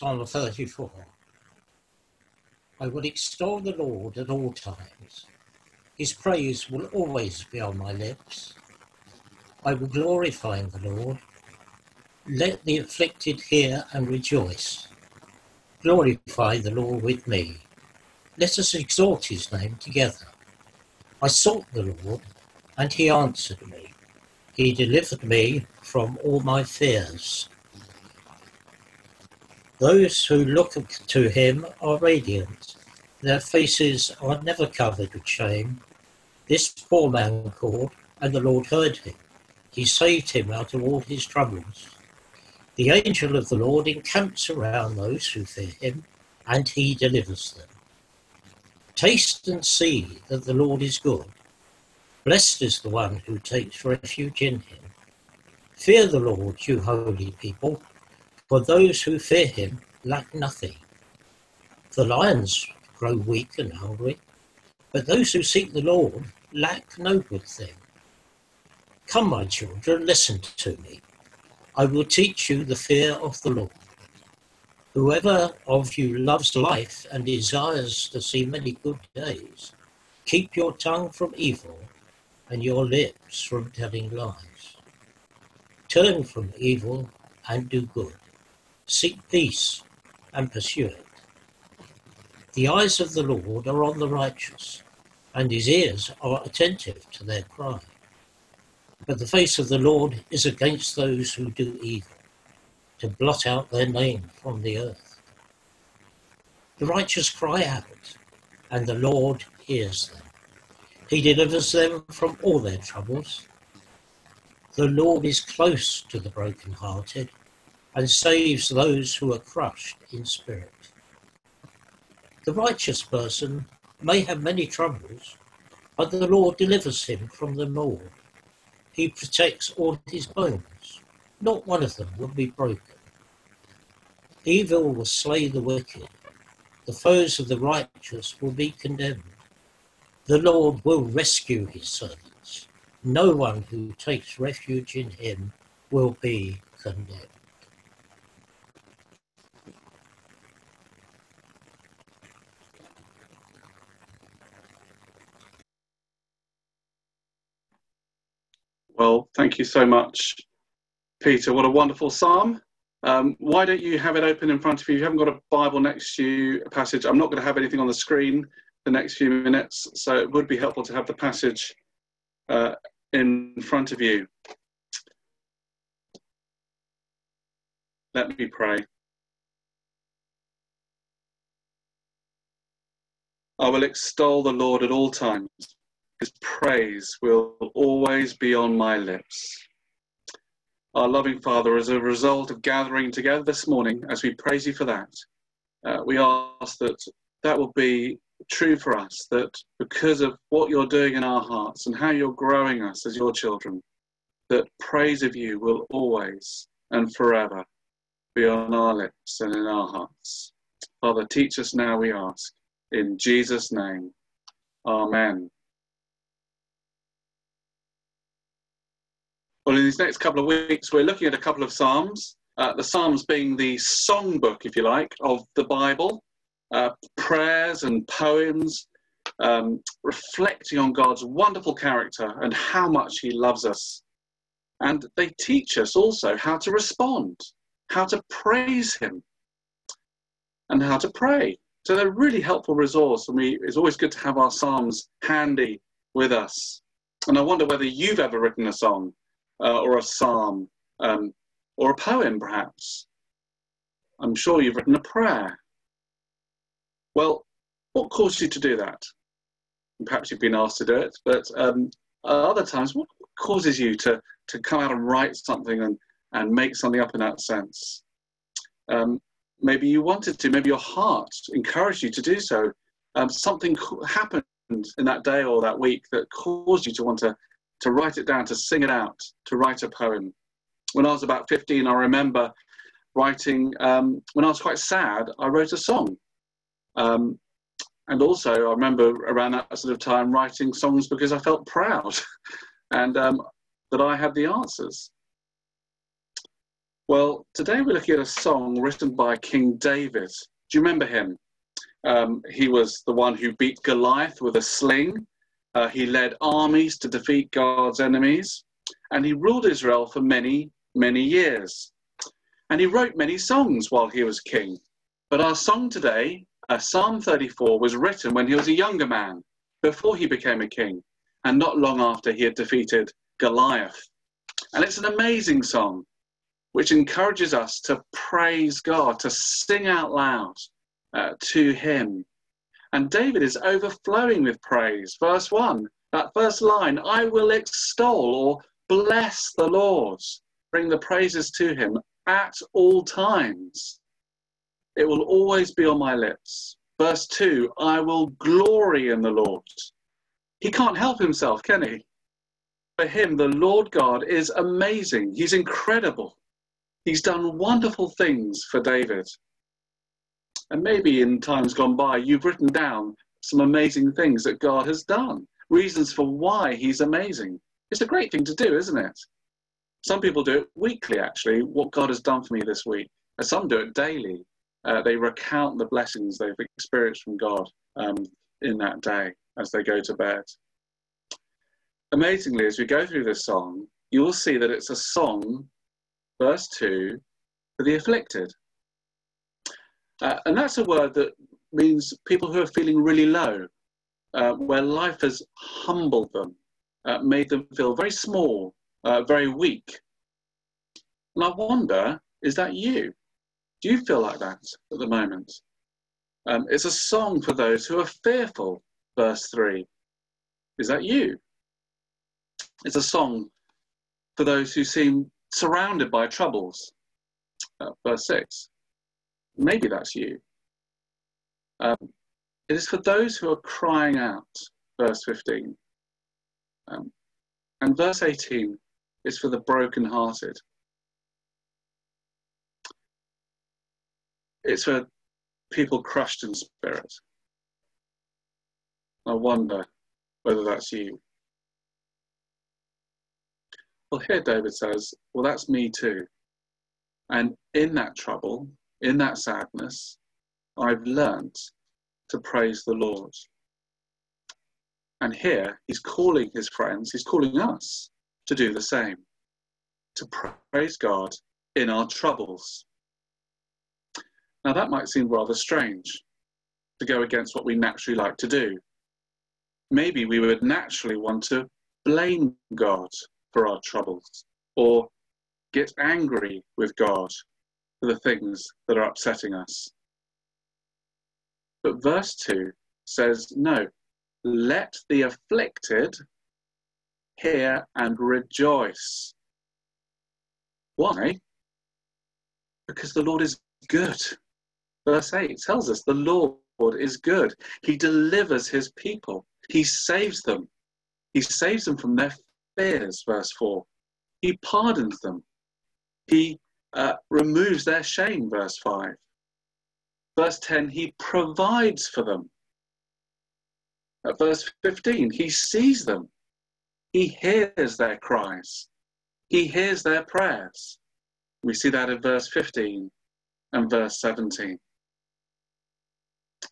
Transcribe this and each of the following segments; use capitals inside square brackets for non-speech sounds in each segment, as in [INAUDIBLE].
Psalm 34. I will extol the Lord at all times. His praise will always be on my lips. I will glorify the Lord. Let the afflicted hear and rejoice. Glorify the Lord with me. Let us exalt his name together. I sought the Lord, and he answered me. He delivered me from all my fears. Those who look to him are radiant. Their faces are never covered with shame. This poor man called, and the Lord heard him. He saved him out of all his troubles. The angel of the Lord encamps around those who fear him, and he delivers them. Taste and see that the Lord is good. Blessed is the one who takes refuge in him. Fear the Lord, you holy people for those who fear him lack nothing. The lions grow weak and hungry, but those who seek the Lord lack no good thing. Come, my children, listen to me. I will teach you the fear of the Lord. Whoever of you loves life and desires to see many good days, keep your tongue from evil and your lips from telling lies. Turn from evil and do good Seek peace and pursue it. The eyes of the Lord are on the righteous, and his ears are attentive to their cry. But the face of the Lord is against those who do evil, to blot out their name from the earth. The righteous cry out, and the Lord hears them. He delivers them from all their troubles. The Lord is close to the brokenhearted and saves those who are crushed in spirit. The righteous person may have many troubles, but the Lord delivers him from them all. He protects all his bones, not one of them will be broken. Evil will slay the wicked, the foes of the righteous will be condemned. The Lord will rescue his servants. No one who takes refuge in him will be condemned. Well, thank you so much, Peter. What a wonderful psalm. Um, why don't you have it open in front of you? If you haven't got a Bible next to you, a passage, I'm not going to have anything on the screen the next few minutes, so it would be helpful to have the passage uh, in front of you. Let me pray. I will extol the Lord at all times. His praise will always be on my lips. Our loving Father, as a result of gathering together this morning, as we praise you for that, uh, we ask that that will be true for us, that because of what you're doing in our hearts and how you're growing us as your children, that praise of you will always and forever be on our lips and in our hearts. Father, teach us now, we ask. In Jesus' name, Amen. Well, in these next couple of weeks, we're looking at a couple of Psalms. Uh, the Psalms being the songbook, if you like, of the Bible, uh, prayers and poems um, reflecting on God's wonderful character and how much He loves us. And they teach us also how to respond, how to praise Him, and how to pray. So they're a really helpful resource, and we, it's always good to have our Psalms handy with us. And I wonder whether you've ever written a song uh, or a psalm um, or a poem, perhaps. I'm sure you've written a prayer. Well, what caused you to do that? perhaps you've been asked to do it, but um, other times, what causes you to, to come out and write something and, and make something up in that sense? Um, maybe you wanted to, maybe your heart encouraged you to do so. Um, something happened in that day or that week that caused you to want to to write it down, to sing it out, to write a poem. When I was about 15, I remember writing, um, when I was quite sad, I wrote a song. Um, and also, I remember around that sort of time writing songs because I felt proud [LAUGHS] and um, that I had the answers. Well, today we're looking at a song written by King David. Do you remember him? Um, he was the one who beat Goliath with a sling. Uh, he led armies to defeat God's enemies. And he ruled Israel for many, many years. And he wrote many songs while he was king. But our song today, uh, Psalm 34, was written when he was a younger man, before he became a king, and not long after he had defeated Goliath. And it's an amazing song which encourages us to praise God, to sing out loud uh, to Him. And David is overflowing with praise. Verse 1, that first line, I will extol or bless the Lord, bring the praises to Him at all times. It will always be on my lips. Verse 2, I will glory in the Lord. He can't help himself, can he? For him, the Lord God is amazing. He's incredible. He's done wonderful things for David. And maybe in times gone by, you've written down some amazing things that God has done, reasons for why he's amazing. It's a great thing to do, isn't it? Some people do it weekly, actually, what God has done for me this week. And some do it daily. Uh, they recount the blessings they've experienced from God um, in that day as they go to bed. Amazingly, as we go through this song, you will see that it's a song verse 2, for the afflicted. Uh, and that's a word that means people who are feeling really low, uh, where life has humbled them, uh, made them feel very small, uh, very weak. And I wonder, is that you? Do you feel like that at the moment? Um, it's a song for those who are fearful, verse 3. Is that you? It's a song for those who seem surrounded by troubles. Uh, verse 6. Maybe that's you. Um, it is for those who are crying out, verse 15. Um, and verse 18 is for the broken-hearted. It's for people crushed in spirit. I wonder whether that's you. Well, here David says, Well, that's me too. And in that trouble, in that sadness, I've learnt to praise the Lord. And here he's calling his friends, he's calling us to do the same, to praise God in our troubles. Now, that might seem rather strange to go against what we naturally like to do. Maybe we would naturally want to blame God for our troubles or get angry with God for the things that are upsetting us. But verse 2 says, No, let the afflicted hear and rejoice. Why? Because the Lord is good. Verse 8 tells us the Lord is good. He delivers his people, he saves them. He saves them from their fears, verse 4. He pardons them. He uh, removes their shame, verse 5. Verse 10, he provides for them. At verse 15, he sees them. He hears their cries. He hears their prayers. We see that in verse 15 and verse 17.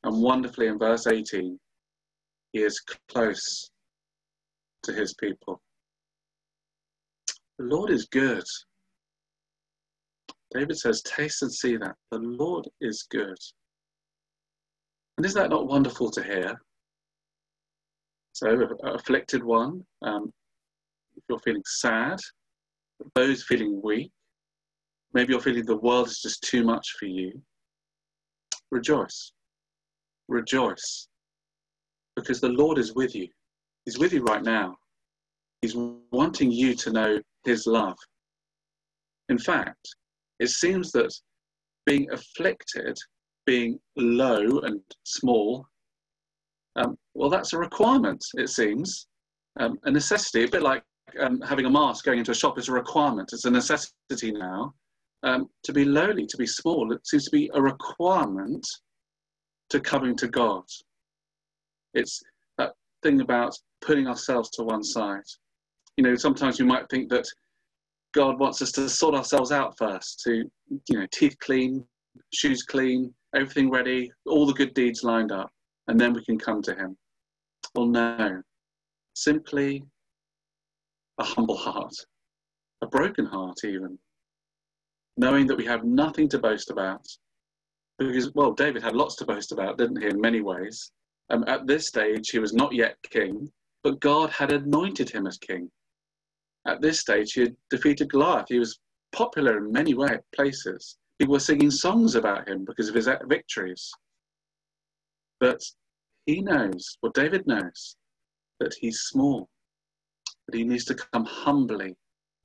And wonderfully in verse 18, he is close to his people. The Lord is good. David says, Taste and see that. The Lord is good. And is that not wonderful to hear? So, afflicted one, um, if you're feeling sad, those feeling weak, maybe you're feeling the world is just too much for you, rejoice. Rejoice. Because the Lord is with you. He's with you right now. He's wanting you to know his love. In fact, it seems that being afflicted, being low and small, um, well, that's a requirement, it seems, um, a necessity, a bit like um, having a mask going into a shop is a requirement. It's a necessity now. Um, to be lowly, to be small, it seems to be a requirement to coming to God. It's that thing about putting ourselves to one side you know, sometimes you might think that God wants us to sort ourselves out first, to, you know, teeth clean, shoes clean, everything ready, all the good deeds lined up, and then we can come to Him. Well, no. Simply a humble heart, a broken heart, even, knowing that we have nothing to boast about. Because, well, David had lots to boast about, didn't he, in many ways? Um, at this stage, he was not yet king, but God had anointed him as king. At this stage, he had defeated Goliath. He was popular in many way, places. People were singing songs about him because of his victories. But he knows, well, David knows, that he's small, that he needs to come humbly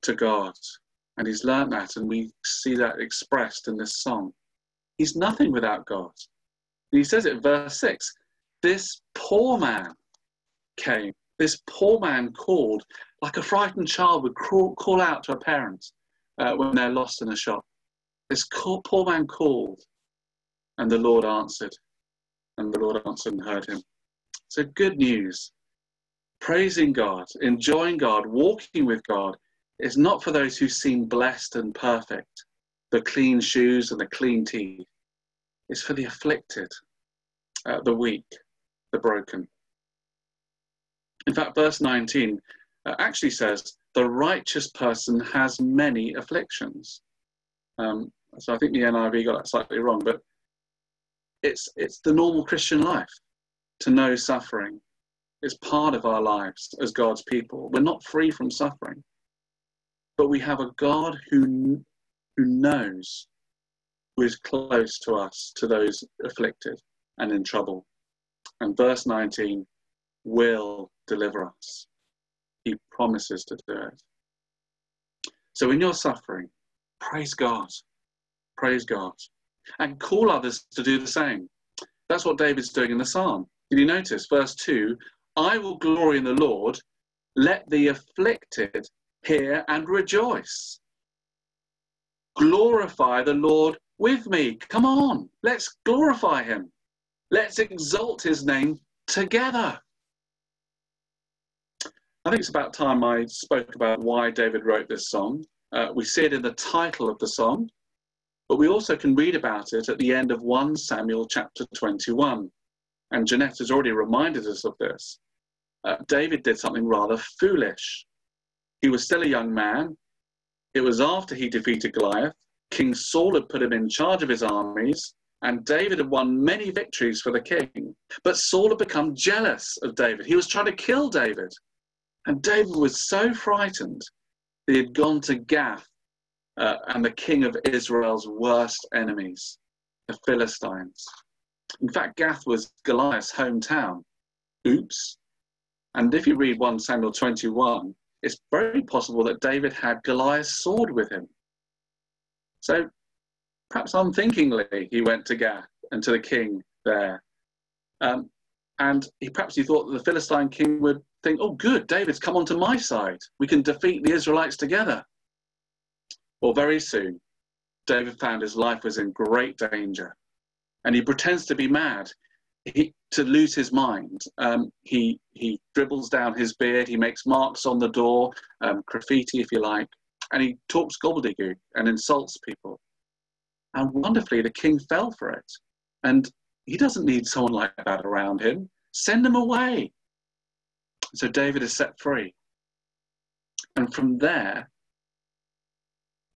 to God. And he's learned that, and we see that expressed in this song. He's nothing without God. And he says it in verse 6 This poor man came. This poor man called, like a frightened child would crawl, call out to a parent uh, when they're lost in a shop. This poor man called, and the Lord answered. And the Lord answered and heard him. So, good news. Praising God, enjoying God, walking with God is not for those who seem blessed and perfect, the clean shoes and the clean teeth. It's for the afflicted, uh, the weak, the broken. In fact, verse 19 uh, actually says, the righteous person has many afflictions. Um, so I think the NIV got that slightly wrong, but it's, it's the normal Christian life to know suffering. It's part of our lives as God's people. We're not free from suffering, but we have a God who, who knows, who is close to us, to those afflicted and in trouble. And verse 19 will deliver us. He promises to do it. So in your suffering, praise God. Praise God. And call others to do the same. That's what David's doing in the psalm. Did you notice? Verse 2 I will glory in the Lord. Let the afflicted hear and rejoice. Glorify the Lord with me. Come on, let's glorify him. Let's exalt his name together. I think it's about time I spoke about why David wrote this song. Uh, we see it in the title of the song, but we also can read about it at the end of 1 Samuel chapter 21. And Jeanette has already reminded us of this. Uh, David did something rather foolish. He was still a young man. It was after he defeated Goliath. King Saul had put him in charge of his armies, and David had won many victories for the king. But Saul had become jealous of David. He was trying to kill David. And David was so frightened he had gone to Gath uh, and the king of Israel's worst enemies, the Philistines. In fact, Gath was Goliath's hometown. Oops. And if you read 1 Samuel 21, it's very possible that David had Goliath's sword with him. So perhaps unthinkingly, he went to Gath and to the king there. Um, and he perhaps he thought that the Philistine king would think, oh, good, David's come onto my side. We can defeat the Israelites together. Well, very soon, David found his life was in great danger. And he pretends to be mad, he, to lose his mind. Um, he, he dribbles down his beard, he makes marks on the door, um, graffiti, if you like, and he talks gobbledygook and insults people. And wonderfully, the king fell for it. And he doesn't need someone like that around him. Send him away. So David is set free. And from there,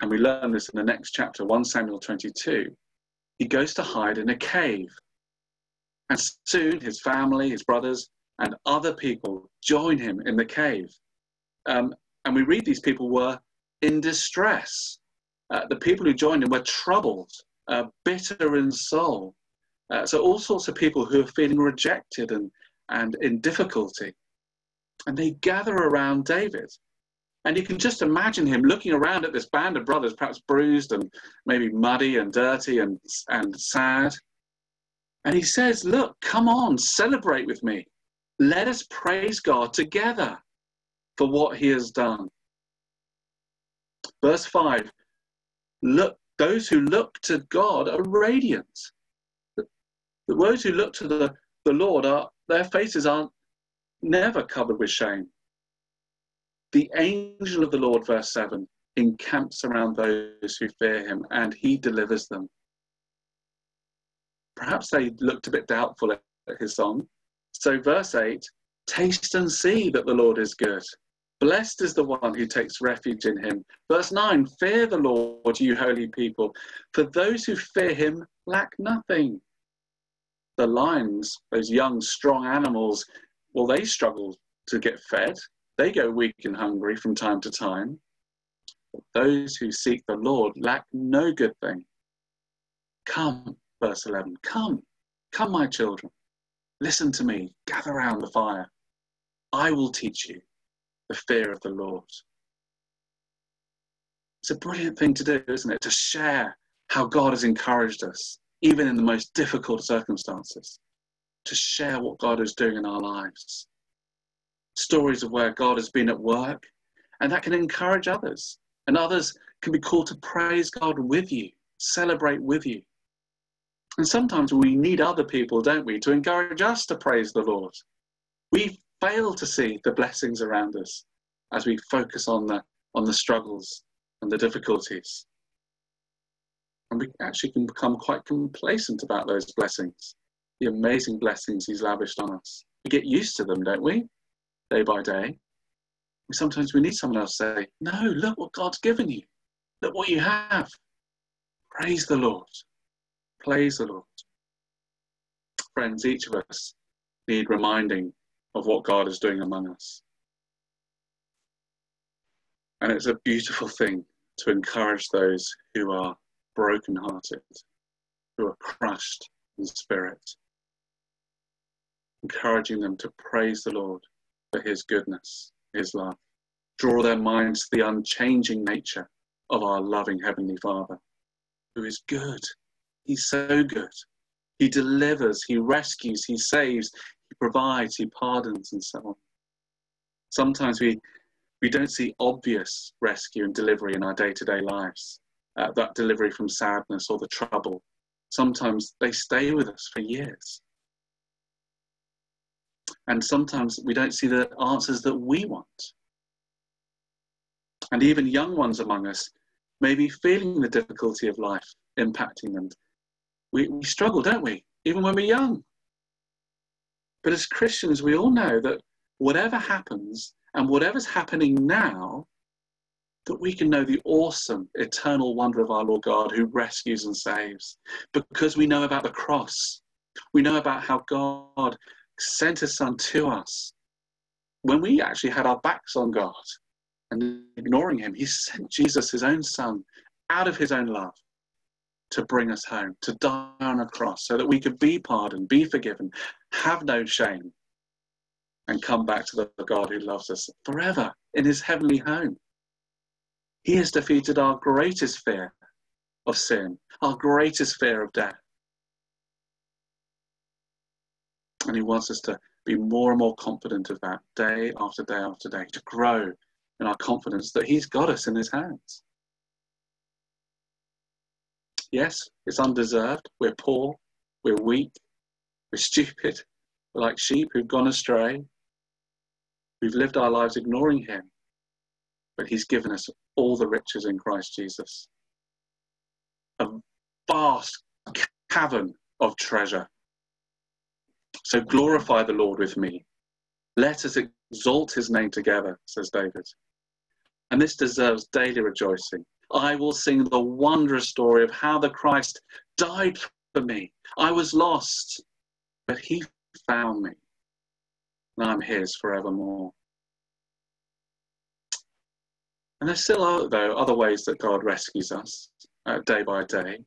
and we learn this in the next chapter, 1 Samuel 22, he goes to hide in a cave. And soon his family, his brothers, and other people join him in the cave. Um, and we read these people were in distress. Uh, the people who joined him were troubled, uh, bitter in soul. Uh, so, all sorts of people who are feeling rejected and, and in difficulty. And they gather around David. And you can just imagine him looking around at this band of brothers, perhaps bruised and maybe muddy and dirty and, and sad. And he says, Look, come on, celebrate with me. Let us praise God together for what he has done. Verse 5 Look, those who look to God are radiant. The Those who look to the, the Lord are their faces aren't never covered with shame. The angel of the Lord, verse 7, encamps around those who fear him and he delivers them. Perhaps they looked a bit doubtful at his song. So, verse 8 Taste and see that the Lord is good. Blessed is the one who takes refuge in him. Verse 9 Fear the Lord, you holy people, for those who fear him lack nothing. The lions, those young, strong animals, well, they struggle to get fed. They go weak and hungry from time to time. Those who seek the Lord lack no good thing. Come, verse 11, come, come, my children. Listen to me, gather round the fire. I will teach you the fear of the Lord. It's a brilliant thing to do, isn't it? To share how God has encouraged us, even in the most difficult circumstances, to share what God is doing in our lives. Stories of where God has been at work, and that can encourage others. And others can be called to praise God with you, celebrate with you. And sometimes we need other people, don't we, to encourage us to praise the Lord. We fail to see the blessings around us as we focus on the, on the struggles and the difficulties. And we actually can become quite complacent about those blessings, the amazing blessings He's lavished on us. We get used to them, don't we? Day by day. Sometimes we need someone else to say, No, look what God's given you. Look what you have. Praise the Lord. Praise the Lord. Friends, each of us need reminding of what God is doing among us. And it's a beautiful thing to encourage those who are brokenhearted, who are crushed in spirit, encouraging them to praise the Lord for his goodness, his love. Draw their minds to the unchanging nature of our loving Heavenly Father, who is good. He's so good. He delivers, he rescues, he saves, he provides, he pardons, and so on. Sometimes we, we don't see obvious rescue and delivery in our day to day lives, uh, that delivery from sadness or the trouble. Sometimes they stay with us for years. And sometimes we don't see the answers that we want. And even young ones among us may be feeling the difficulty of life impacting them. We, we struggle, don't we? Even when we're young. But as Christians, we all know that whatever happens and whatever's happening now, that we can know the awesome, eternal wonder of our Lord God who rescues and saves. Because we know about the cross. We know about how God sent his son to us. When we actually had our backs on God and ignoring him, he sent Jesus, his own son, out of his own love to bring us home, to die on a cross, so that we could be pardoned, be forgiven, have no shame, and come back to the God who loves us forever in his heavenly home. He has defeated our greatest fear of sin, our greatest fear of death. And he wants us to be more and more confident of that day after day after day, to grow in our confidence that he's got us in his hands. Yes, it's undeserved. We're poor, we're weak, we're stupid, we're like sheep who've gone astray. We've lived our lives ignoring Him, but He's given us all the riches in Christ Jesus. A vast cavern of treasure. So glorify the Lord with me. Let us exalt his name together, says David. And this deserves daily rejoicing. I will sing the wondrous story of how the Christ died for me. I was lost, but he found me, and I'm his forevermore. And there still are, though, other ways that God rescues us uh, day by day.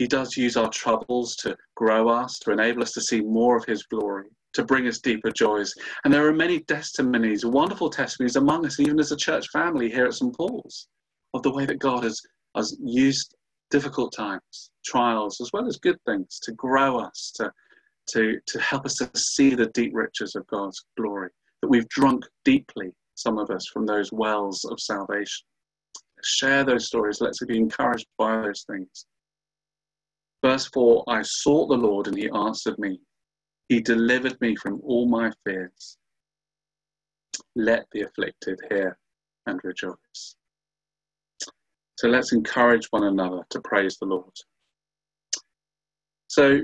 He does use our troubles to grow us, to enable us to see more of His glory, to bring us deeper joys. And there are many testimonies, wonderful testimonies among us, even as a church family here at St. Paul's of the way that God has, has used difficult times, trials, as well as good things to grow us, to, to, to help us to see the deep riches of God's glory, that we've drunk deeply, some of us, from those wells of salvation. Share those stories. Let's be encouraged by those things. Verse 4 I sought the Lord and he answered me. He delivered me from all my fears. Let the afflicted hear and rejoice. So let's encourage one another to praise the Lord. So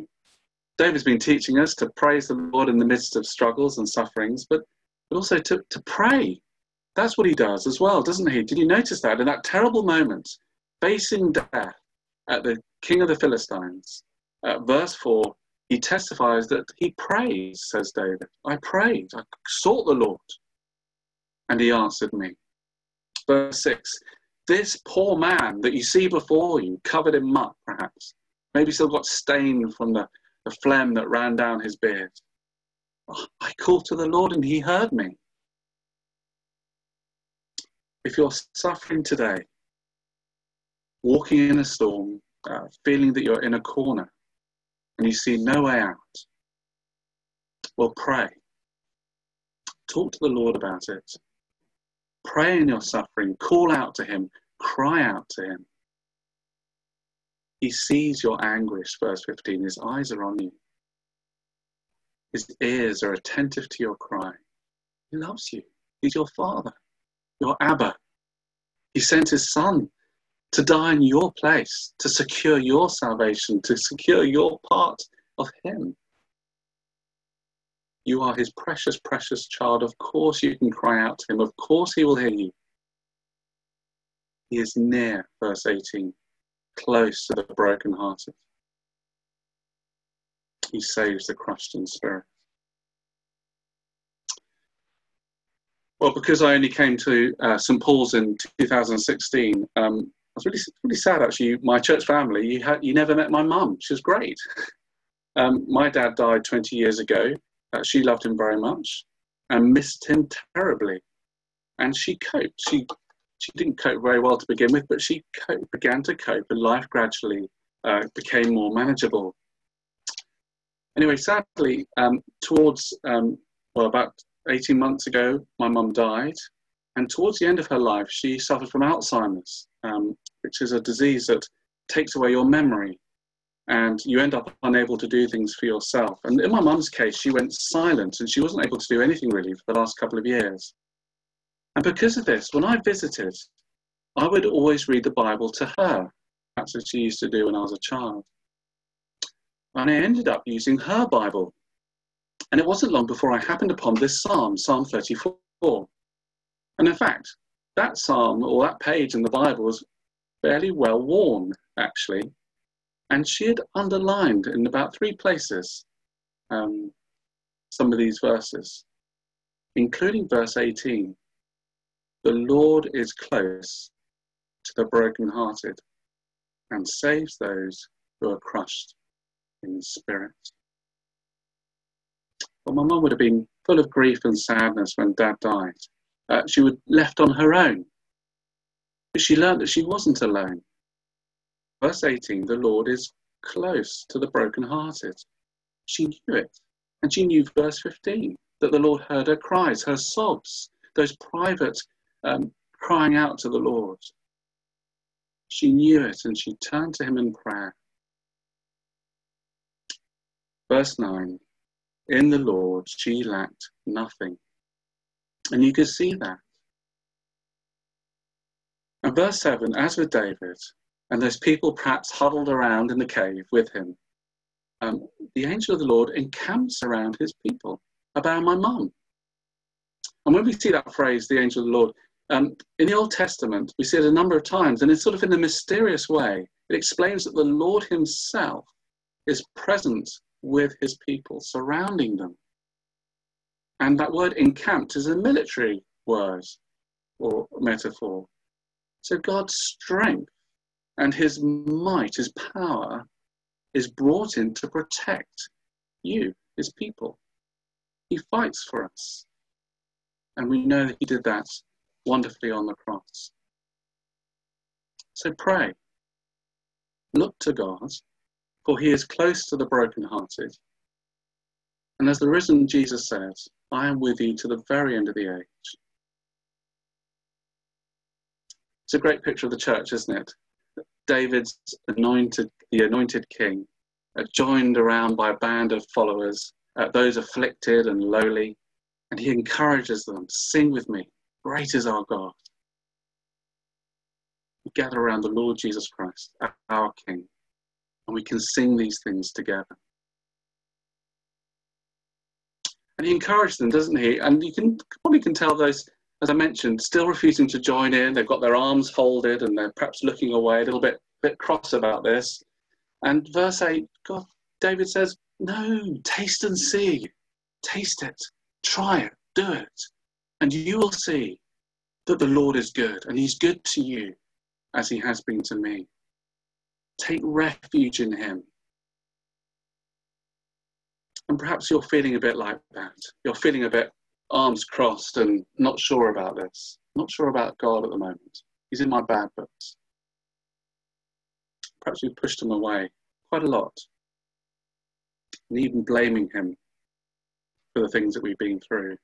David's been teaching us to praise the Lord in the midst of struggles and sufferings, but, but also to, to pray. That's what he does as well, doesn't he? Did you notice that in that terrible moment, facing death at the king of the Philistines? Uh, verse 4, he testifies that he prays, says David. I prayed, I sought the Lord, and he answered me. Verse 6, this poor man that you see before you, covered in muck perhaps, maybe still got stained from the the phlegm that ran down his beard. Oh, I called to the Lord and he heard me. If you're suffering today, walking in a storm, uh, feeling that you're in a corner and you see no way out, well, pray. Talk to the Lord about it. Pray in your suffering. Call out to Him. Cry out to Him. He sees your anguish, verse 15. His eyes are on you. His ears are attentive to your cry. He loves you. He's your father, your Abba. He sent his son to die in your place, to secure your salvation, to secure your part of him. You are his precious, precious child. Of course, you can cry out to him. Of course, he will hear you. He is near, verse 18 close to the brokenhearted. He saves the crushed in spirit. Well, because I only came to uh, St Paul's in 2016, um, was really, really sad actually. My church family, you, had, you never met my mum. She was great. [LAUGHS] Um, my dad died 20 years ago. Uh, she loved him very much and missed him terribly. And she coped. She she didn't cope very well to begin with, but she began to cope, and life gradually uh, became more manageable. Anyway, sadly, um, towards um, well about 18 months ago, my mum died, and towards the end of her life, she suffered from Alzheimer's, um, which is a disease that takes away your memory, and you end up unable to do things for yourself. And in my mum's case, she went silent, and she wasn't able to do anything really for the last couple of years. And because of this, when I visited, I would always read the Bible to her. That's what she used to do when I was a child. And I ended up using her Bible. And it wasn't long before I happened upon this psalm, Psalm 34. And in fact, that psalm or that page in the Bible was fairly well worn, actually. And she had underlined in about three places um, some of these verses, including verse 18. The Lord is close to the brokenhearted and saves those who are crushed in spirit. Well, my mum would have been full of grief and sadness when dad died. She was left on her own. But she learned that she wasn't alone. Verse 18 the Lord is close to the brokenhearted. She knew it. And she knew verse 15 that the Lord heard her cries, her sobs, those private um, crying out to the Lord. She knew it and she turned to him in prayer. Verse 9 In the Lord she lacked nothing. And you can see that. And verse 7 As with David, and those people perhaps huddled around in the cave with him, um, the angel of the Lord encamps around his people, about my mum. And when we see that phrase, the angel of the Lord, um, in the Old Testament, we see it a number of times, and it's sort of in a mysterious way. It explains that the Lord Himself is present with His people, surrounding them. And that word encamped is a military word or metaphor. So God's strength and His might, His power, is brought in to protect you, His people. He fights for us. And we know that He did that wonderfully on the cross. So pray. Look to God, for he is close to the brokenhearted. And as the risen Jesus says, I am with you to the very end of the age. It's a great picture of the church, isn't it? David's anointed, the anointed king, uh, joined around by a band of followers, uh, those afflicted and lowly, and he encourages them, sing with me, Great is our God. We gather around the Lord Jesus Christ, our King, and we can sing these things together. And he encouraged them, doesn't he? And you can probably can tell those, as I mentioned, still refusing to join in. They've got their arms folded and they're perhaps looking away, a little bit, bit cross about this. And verse 8, God, David says, No, taste and see. Taste it. Try it. Do it. And you will see that the Lord is good, and He's good to you as He has been to me. Take refuge in Him. And perhaps you're feeling a bit like that. You're feeling a bit arms crossed and not sure about this, not sure about God at the moment. He's in my bad books. Perhaps we've pushed Him away quite a lot, and even blaming Him for the things that we've been through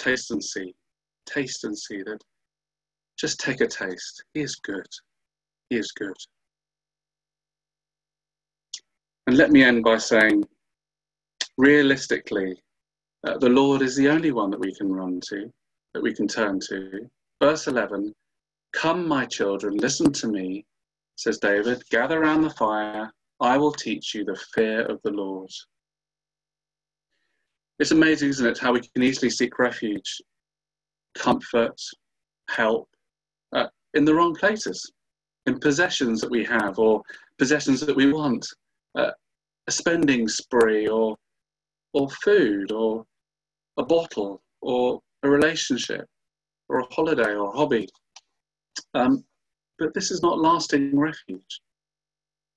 taste and see. Taste and see that just take a taste. He is good. He is good. And let me end by saying, realistically, uh, the Lord is the only one that we can run to, that we can turn to. Verse 11 Come, my children, listen to me, says David. Gather round the fire. I will teach you the fear of the Lord. It's amazing, isn't it, how we can easily seek refuge, comfort, help uh, in the wrong places, in possessions that we have or possessions that we want, uh, a spending spree or, or food or a bottle or a relationship or a holiday or a hobby. Um, but this is not lasting refuge.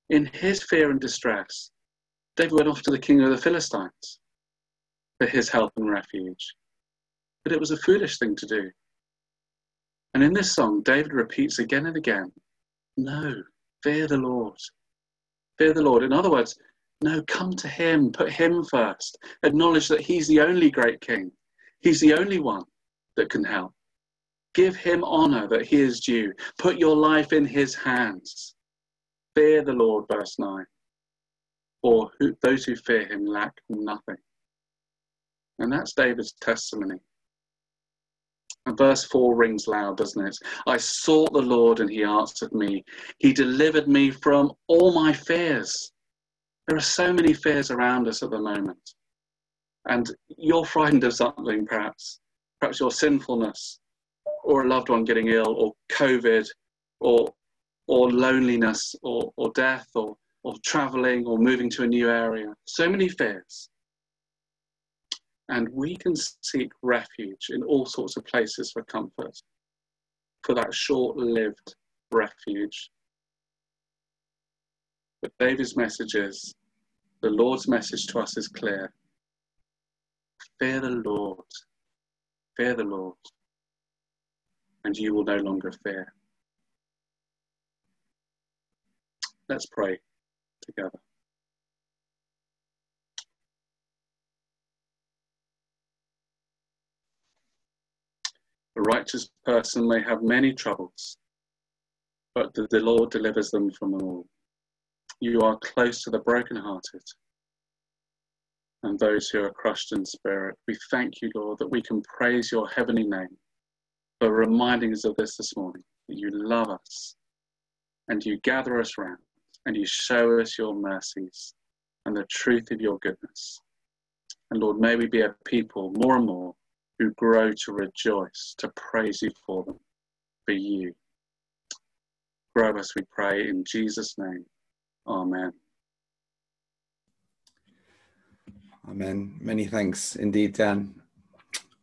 In his fear and distress, David went off to the king of the Philistines for his help and refuge. But it was a foolish thing to do. And in this song, David repeats again and again no, fear the Lord. Fear the Lord. In other words, no, come to him, put him first. Acknowledge that he's the only great king, he's the only one that can help. Give him honor that he is due. Put your life in his hands. Fear the Lord, verse 9. For who, those who fear him lack nothing. And that's David's testimony. Verse 4 rings loud, doesn't it? I sought the Lord and he answered me. He delivered me from all my fears. There are so many fears around us at the moment. And you're frightened of something, perhaps. Perhaps your sinfulness, or a loved one getting ill, or COVID, or, or loneliness, or, or death, or, or traveling, or moving to a new area. So many fears. And we can seek refuge in all sorts of places for comfort, for that short lived refuge. But David's message is the Lord's message to us is clear fear the Lord, fear the Lord, and you will no longer fear. Let's pray together. Righteous person may have many troubles, but the Lord delivers them from all. You are close to the brokenhearted and those who are crushed in spirit. We thank you, Lord, that we can praise your heavenly name for reminding us of this this morning, that you love us and you gather us round and you show us your mercies and the truth of your goodness. And Lord, may we be a people more and more who grow to rejoice, to praise you for them, for you. Grow us, we pray, in Jesus' name. Amen. Amen. Many thanks indeed, Dan.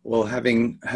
Well, having